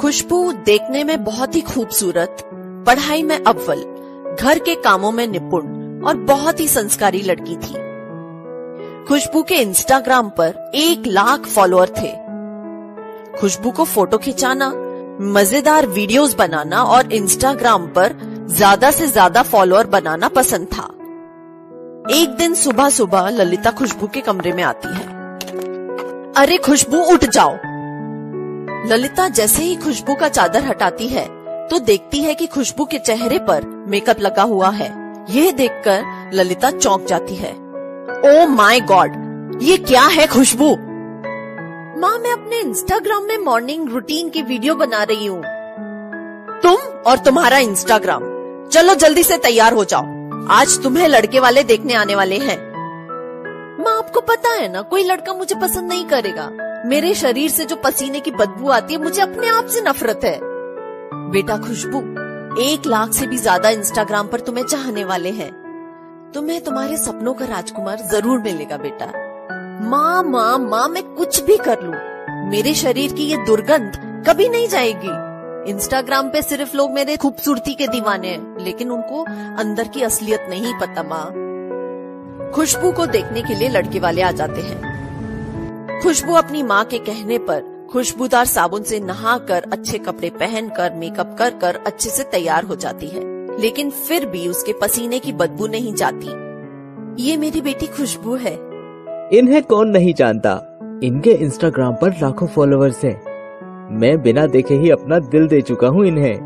खुशबू देखने में बहुत ही खूबसूरत, पढ़ाई में अव्वल, घर के कामों में निपुण और बहुत ही संस्कारी लड़की थी। खुशबू के इंस्टाग्राम पर एक लाख फॉलोअर थे। खुशबू को फ़ोटो खिंचाना, मज़ेदार वीडियोस बनाना और इंस्टाग्राम पर ज़्यादा से ज़्यादा फॉलोअर बनाना पसंद था। एक दिन सुबह सुबह ललिता खुशबू के कमरे में आती है। अरे खुशबू, उठ जाओ। ललिता जैसे ही खुशबू का चादर हटाती है तो देखती है कि खुशबू के चेहरे पर मेकअप लगा हुआ है। यह देखकर ललिता चौंक जाती है। ओ माय गॉड ये क्या है खुशबू? माँ, मैं अपने इंस्टाग्राम में मॉर्निंग रूटीन की वीडियो बना रही हूँ। तुम और तुम्हारा इंस्टाग्राम चलो जल्दी से तैयार हो जाओ। आज तुम्हें लड़के वाले देखने आने वाले हैं। माँ, आपको पता है ना, कोई लड़का मुझे पसंद नहीं करेगा। मेरे शरीर से जो पसीने की बदबू आती है, मुझे अपने आप से नफरत है। बेटा, खुशबू, एक लाख से भी ज़्यादा इंस्टाग्राम पर तुम्हें चाहने वाले हैं। तुम्हें तुम्हारे सपनों का राजकुमार ज़रूर मिलेगा, बेटा। माँ माँ माँ, मैं कुछ भी कर लू, मेरे शरीर की ये दुर्गंध कभी नहीं जाएगी। इंस्टाग्राम पे सिर्फ़ लोग मेरे खूबसूरती के दीवाने हैं, लेकिन उनको अंदर की असलियत नहीं पता, माँ। खुशबू को देखने के लिए लड़के वाले आ जाते हैं। खुशबू अपनी माँ के कहने पर खुशबूदार साबुन से नहाकर अच्छे कपड़े पहनकर मेकअप कर कर अच्छे से तैयार हो जाती है। लेकिन फिर भी उसके पसीने की बदबू नहीं जाती। ये मेरी बेटी खुशबू है। इन्हें कौन नहीं जानता? इनके इंस्टाग्राम पर लाखों फॉलोअर्स हैं। मैं बिना देखे ही अपना दिल दे चुका हूँ इन्हें।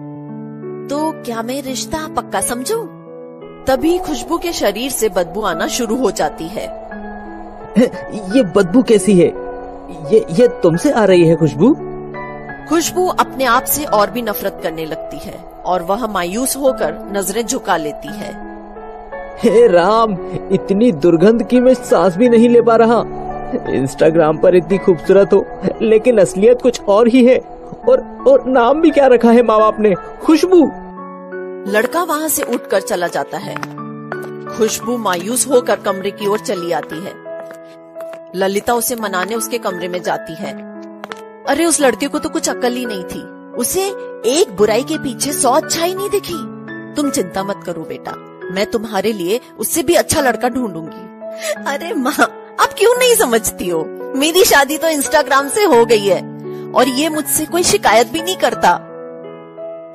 तो क्या मैं रिश्ता पक्का समझूं? तभी खुशबू के शरीर से बदबू आना शुरू हो जाती है। ये बदबू कैसी है? ये ये तुमसे आ रही है खुशबू? खुशबू अपने आप से और भी नफरत करने लगती है और वह मायूस होकर नज़रें झुका लेती है। हे राम इतनी दुर्गंध की मैं सांस भी नहीं ले पा रहा। इंस्टाग्राम पर इतनी खूबसूरत हो लेकिन असलियत कुछ और ही है। और और नाम भी क्या रखा है माँ बाप ने? खुशबू! लड़का वहाँ से उठकर चला जाता है। खुशबू मायूस होकर कमरे की ओर चली आती है। ललिता उसे मनाने उसके कमरे में जाती है। अरे, उस लड़के को तो कुछ अकल ही नहीं थी। उसे एक बुराई के पीछे सौ अच्छाई नहीं दिखी। तुम चिंता मत करो बेटा, मैं तुम्हारे लिए उससे भी अच्छा लड़का ढूंढूँगी। अरे माँ, आप क्यों नहीं समझती हो? मेरी शादी तो इंस्टाग्राम से हो गई है, और ये मुझसे कोई शिकायत भी नहीं करता।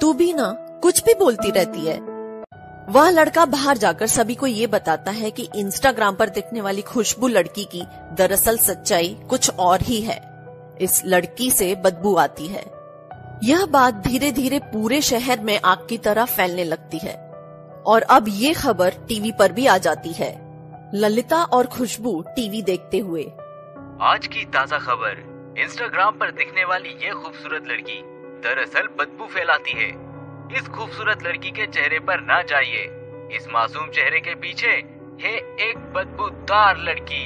तू भी ना, कुछ भी बोलती रहती है। वह लड़का बाहर जाकर सभी को ये बताता है कि इंस्टाग्राम पर दिखने वाली खुशबू लड़की की दरअसल सच्चाई कुछ और ही है। इस लड़की से बदबू आती है। यह बात धीरे धीरे पूरे शहर में आग की तरह फैलने लगती है। और अब ये खबर टीवी पर भी आ जाती है। ललिता और खुशबू टीवी देखते हुए। आज की ताज़ा खबर इंस्टाग्राम पर दिखने वाली ये खूबसूरत लड़की दरअसल बदबू फैलाती है। इस खूबसूरत लड़की के चेहरे पर ना जाइए। इस मासूम चेहरे के पीछे है एक बदबूदार लड़की।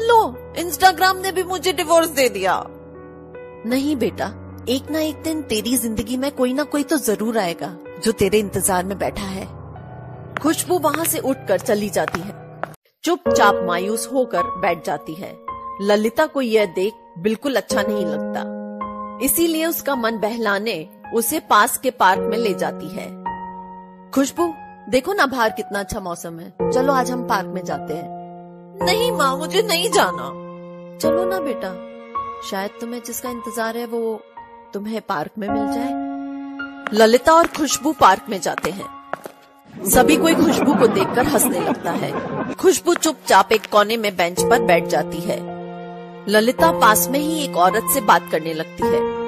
लो इंस्टाग्राम ने भी मुझे डिवोर्स दे दिया। नहीं बेटा एक ना एक दिन तेरी ज़िंदगी में कोई ना कोई तो ज़रूर आएगा जो तेरे इंतज़ार में बैठा है। खुशबू वहाँ से उठकर चली जाती है। चुपचाप मायूस होकर बैठ जाती है। ललिता को यह देख बिल्कुल अच्छा नहीं लगता। इसीलिए उसका मन बहलाने उसे पास के पार्क में ले जाती है। खुशबू, देखो ना बाहर कितना अच्छा मौसम है। चलो आज हम पार्क में जाते हैं। नहीं माँ, मुझे नहीं जाना। चलो ना बेटा। शायद तुम्हें जिसका इंतज़ार है वो तुम्हें पार्क में मिल जाए। ललिता और खुशबू पार्क में जाते हैं। सभी कोई खुशबू को देखकर हंसने लगता है। खुशबू चुपचाप एक कोने में बेंच पर बैठ जाती है। ललिता पास में ही एक औरत से बात करने लगती है।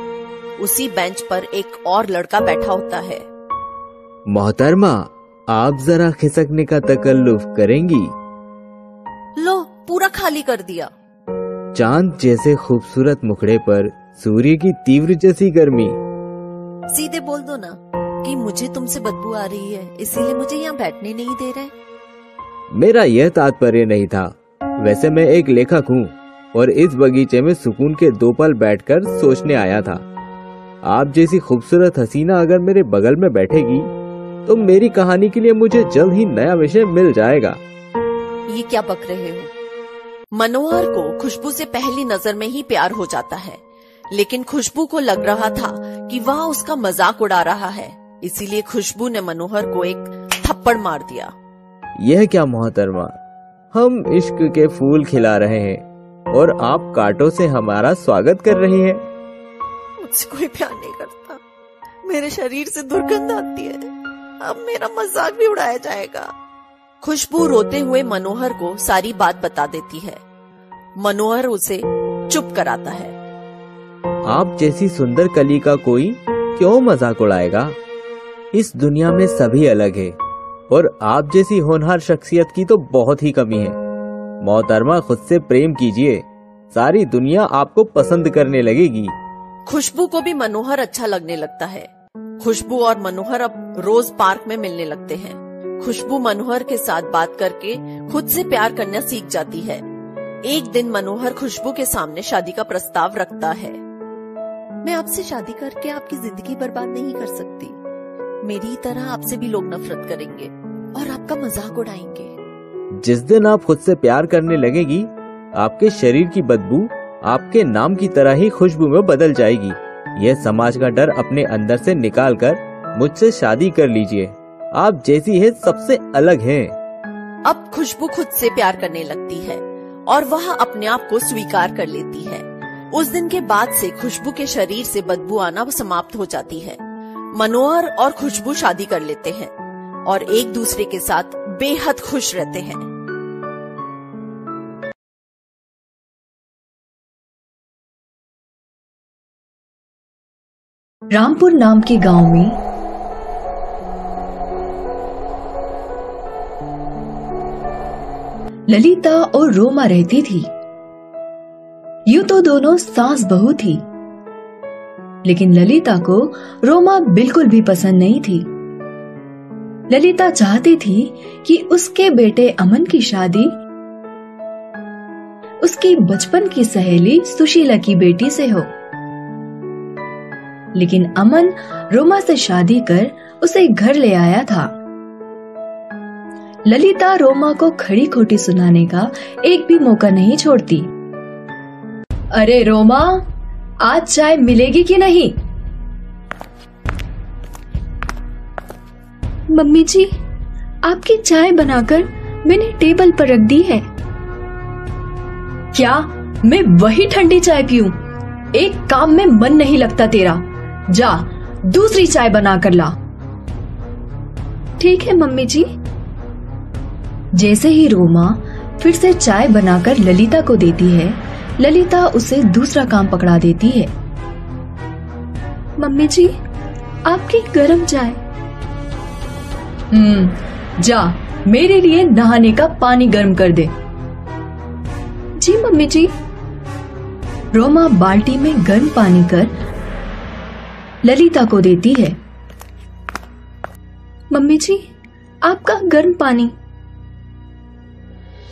उसी बेंच पर एक और लड़का बैठा होता है। मोहतरमा आप जरा खिसकने का तकल्लुफ करेंगी? लो पूरा खाली कर दिया। चाँद जैसे खूबसूरत मुखड़े पर सूर्य की तीव्र जैसी गर्मी। सीधे बोल दो ना कि मुझे तुमसे बदबू आ रही है इसीलिए मुझे यहाँ बैठने नहीं दे रहे। मेरा यह तात्पर्य नहीं था। वैसे मैं एक लेखक हूँ और इस बगीचे में सुकून के दो पल बैठकर सोचने आया था। आप जैसी खूबसूरत हसीना अगर मेरे बगल में बैठेगी तो मेरी कहानी के लिए मुझे जल्द ही नया विषय मिल जाएगा। ये क्या बक रहे हो? मनोहर को खुशबू से पहली नज़र में ही प्यार हो जाता है लेकिन खुशबू को लग रहा था कि वह उसका मज़ाक उड़ा रहा है इसीलिए खुशबू ने मनोहर को एक थप्पड़ मार दिया। यह क्या मोहतरमा हम इश्क के फूल खिला रहे हैं और आप कांटों से हमारा स्वागत कर रही हैं। मुझसे कोई प्यार नहीं करता। मेरे शरीर से दुर्गंध आती है। अब मेरा मज़ाक भी उड़ाया जाएगा। खुशबू रोते हुए मनोहर को सारी बात बता देती है। मनोहर उसे चुप कराता है। आप जैसी सुंदर कली का कोई क्यों मज़ाक उड़ाएगा? इस दुनिया में सभी अलग है, और आप जैसी होनहार शख्सियत की तो बहुत ही कमी है। मोहतरमा, खुद से प्रेम कीजिए। सारी दुनिया आपको पसंद करने लगेगी। खुशबू को भी मनोहर अच्छा लगने लगता है। खुशबू और मनोहर अब रोज पार्क में मिलने लगते हैं। खुशबू मनोहर के साथ बात करके खुद से प्यार करना सीख जाती है। एक दिन मनोहर खुशबू के सामने शादी का प्रस्ताव रखता है। मैं आपसे शादी करके आपकी ज़िंदगी बर्बाद नहीं कर सकती। मेरी तरह आपसे भी लोग नफरत करेंगे और आपका मज़ाक उड़ाएँगे। जिस दिन आप खुद से प्यार करने लगेगी, आपके शरीर की बदबू आपके नाम की तरह ही खुशबू में बदल जाएगी। यह समाज का डर अपने अंदर से निकाल कर मुझसे शादी कर लीजिए। आप जैसी है, सबसे अलग हैं। अब खुशबू खुद से प्यार करने लगती है और वह अपने आप को स्वीकार कर लेती है। उस दिन के बाद से खुशबू के शरीर से बदबू आना समाप्त हो जाती है। मनोहर और खुशबू शादी कर लेते हैं और एक दूसरे के साथ बेहद खुश रहते हैं। रामपुर नाम के गाँव में ललिता और रोमा रहती थी। यूँ तो दोनों सास बहू थी। लेकिन ललिता को रोमा बिल्कुल भी पसंद नहीं थी। ललिता चाहती थी कि उसके बेटे अमन की शादी, उसकी बचपन की सहेली सुशीला की बेटी से हो। लेकिन अमन रोमा से शादी कर उसे घर ले आया था। ललिता रोमा को खड़ी खोटी सुनाने का एक भी मौका नहीं छोड़ती। अरे रोमा आज चाय मिलेगी कि नहीं? मम्मी जी आपकी चाय बनाकर मैंने टेबल पर रख दी है। क्या मैं वही ठंडी चाय पीऊं? एक काम में मन नहीं लगता तेरा। जा, दूसरी चाय बना कर ला। ठीक है, मम्मी जी। जैसे ही रोमा फिर से चाय बनाकर ललिता को देती है, ललिता उसे दूसरा काम पकड़ा देती है। मम्मी जी, आपकी गरम चाय। हम्म जा, मेरे लिए नहाने का पानी गर्म कर दे। जी, मम्मी जी। रोमा बाल्टी में गर्म पानी कर ललिता को देती है। मम्मी जी, आपका गर्म पानी।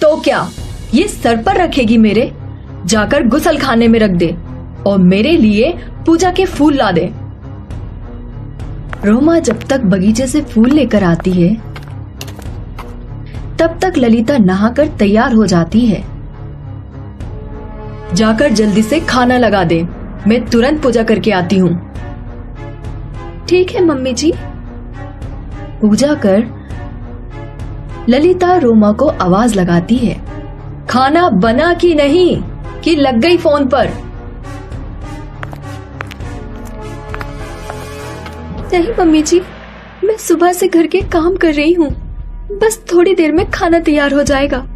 तो क्या ये सर पर रखेगी मेरे? जाकर गुसल खाने में रख दे और मेरे लिए पूजा के फूल ला दे। रोमा जब तक बगीचे से फूल लेकर आती है, तब तक ललिता नहाकर तैयार हो जाती है। जाकर जल्दी से खाना लगा दे। मैं तुरंत पूजा करके आती हूँ। ठीक है, मम्मी जी। पूजा कर। ललिता रोमा को आवाज़ लगाती है। खाना बना कि नहीं, कि लग गई फ़ोन पर? नहीं, मम्मी जी, मैं सुबह से घर के काम कर रही हूँ। बस थोड़ी देर में खाना तैयार हो जाएगा।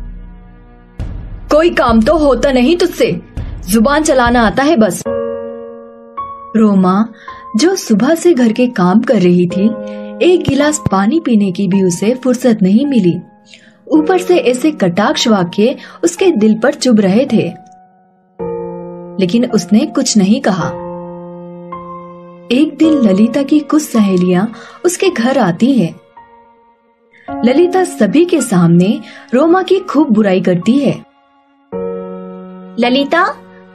कोई काम तो होता नहीं तुझसे। ज़ुबान चलाना आता है बस। रोमा जो सुबह से घर के काम कर रही थी, एक गिलास पानी पीने की भी उसे फुर्सत नहीं मिली। ऊपर से ऐसे कटाक्ष वाक्य उसके दिल पर चुभ रहे थे। लेकिन उसने कुछ नहीं कहा। एक दिन ललिता की कुछ सहेलियाँ उसके घर आती है। ललिता सभी के सामने रोमा की खूब बुराई करती है। ललिता,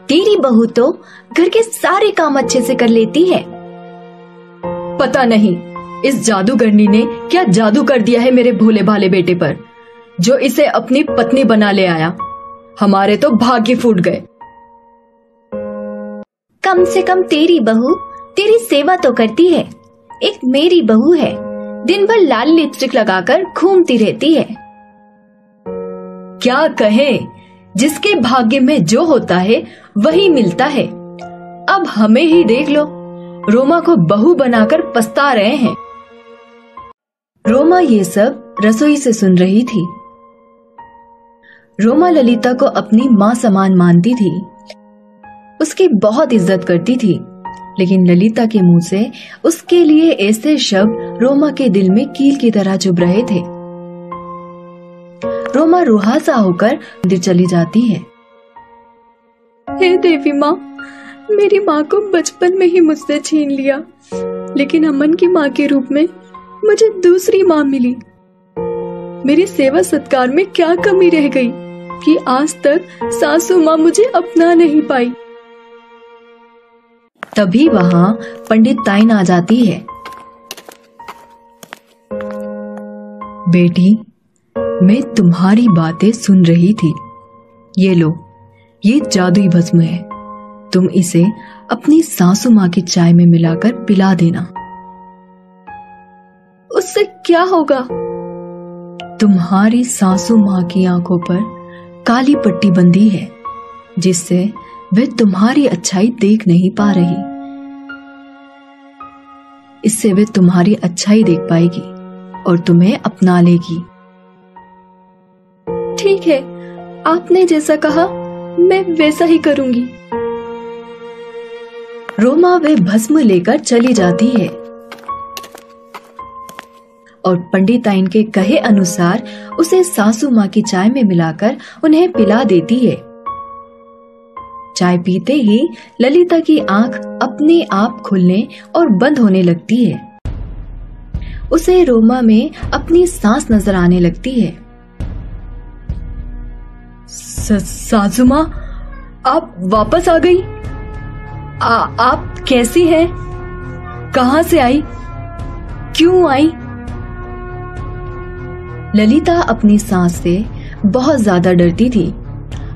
तेरी बहू तो घर के सारे काम अच्छे से कर लेती है। पता नहीं। इस जादूगरनी ने क्या जादू कर दिया है मेरे भोले भाले बेटे पर जो इसे अपनी पत्नी बना ले आया। हमारे तो भाग्य फूट गए। कम से कम तेरी बहू तेरी सेवा तो करती है। एक मेरी बहू है। दिन भर लाल लिपस्टिक लगाकर घूमती रहती है। क्या कहे? जिसके भाग्य में जो होता है वही मिलता है। अब हमें ही देख लो। रोमा को बहू बनाकर पछता रहे हैं। रोमा ये सब रसोई से सुन रही थी। रोमा ललिता को अपनी माँ समान मानती थी। उसकी बहुत इज़्ज़त करती थी, लेकिन ललिता के मुँह से उसके लिए ऐसे शब्द रोमा के दिल में कील की तरह चुभ रहे थे। रोमा रुहासा होकर मंदिर चली जाती है। हे देवी माँ मेरी माँ को बचपन में ही मुझसे छीन लिया। लेकिन अमन की माँ के रूप में मुझे दूसरी माँ मिली। मेरी सेवा सत्कार में क्या कमी रह गई कि आज तक सासू माँ मुझे अपना नहीं पाई। तभी वहाँ पंडित ताइन आ जाती है। बेटी, मैं तुम्हारी बातें सुन रही थी। ये लो, ये जादुई भस्म है। तुम इसे अपनी सासू माँ की चाय में मिलाकर पिला देना। उससे क्या होगा? तुम्हारी सासू माँ की आँखों पर काली पट्टी बंधी है, जिससे वे तुम्हारी अच्छाई देख नहीं पा रही। इससे वे तुम्हारी अच्छाई देख पाएगी और तुम्हें अपना लेगी। ठीक है, आपने जैसा कहा, मैं वैसा ही करूँगी। रोमा वे भस्म लेकर चली जाती है। और पंडिताइन के कहे अनुसार उसे सासू माँ की चाय में मिलाकर उन्हें पिला देती है। चाय पीते ही ललिता की आँख अपने आप खुलने और बंद होने लगती है। उसे रोमा में अपनी सांस नज़र आने लगती है। सासू माँ, आप वापस आ गई? आ, आप कैसी हैं? कहाँ से आई? क्यों आई? ललिता अपनी सांस से बहुत ज़्यादा डरती थी।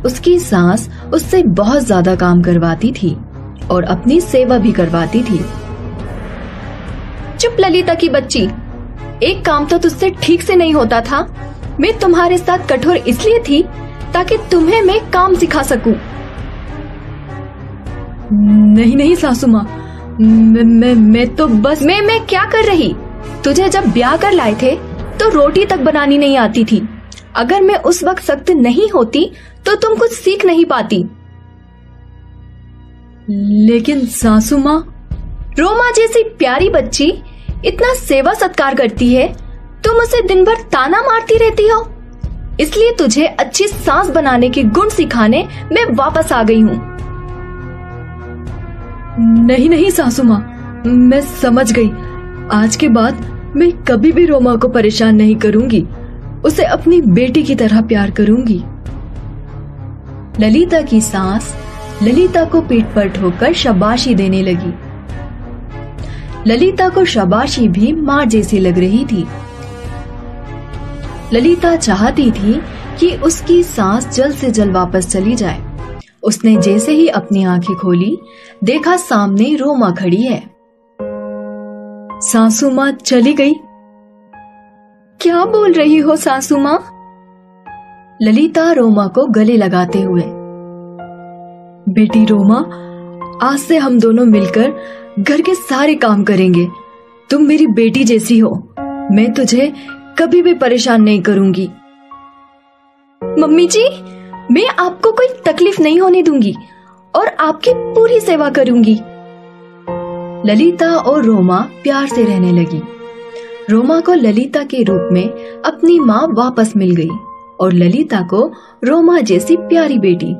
उसकी सांस उससे बहुत ज़्यादा काम करवाती थी और अपनी सेवा भी करवाती थी। चुप ललिता की बच्ची एक काम तो तुझसे ठीक से नहीं होता था। मैं तुम्हारे साथ कठोर इसलिए थी ताकि तुम्हें मैं काम सिखा सकूँ। नहीं नहीं सासू माँ मैं, मैं मैं तो बस मैं मैं क्या कर रही? तुझे जब ब्याह कर लाए थे तो रोटी तक बनानी नहीं आती थी। अगर मैं उस वक्त सख्त नहीं होती तो तुम कुछ सीख नहीं पाती। लेकिन सासू माँ रोमा जैसी प्यारी बच्ची इतना सेवा सत्कार करती है तुम उसे दिन भर ताना मारती रहती हो। इसलिए तुझे अच्छी सांस बनाने के गुण सिखाने मैं वापस आ गई हूँ। नहीं नहीं, सासू माँ। मैं समझ गई। आज के बाद मैं कभी भी रोमा को परेशान नहीं करूँगी। उसे अपनी बेटी की तरह प्यार करूँगी। ललिता की सांस ललिता को पीठ पर ठोकर शाबाशी देने लगी। ललिता को शाबाशी भी माँ जैसी लग रही थी। ललिता चाहती थी कि उसकी सांस जल्द से जल्द वापस चली जाए। उसने जैसे ही अपनी आँखें खोली, देखा सामने रोमा खड़ी है। सासू माँ चली गई। क्या बोल रही हो सासू माँ? ललिता रोमा को गले लगाते हुए। बेटी रोमा, आज से हम दोनों मिलकर घर के सारे काम करेंगे। तुम मेरी बेटी जैसी हो। मैं तुझे कभी भी परेशान नहीं करूँगी। मम्मी जी मैं आपको कोई तकलीफ़ नहीं होने दूँगी और आपकी पूरी सेवा करूँगी। ललिता और रोमा प्यार से रहने लगी। रोमा को ललिता के रूप में अपनी माँ वापस मिल गई और ललिता को रोमा जैसी प्यारी बेटी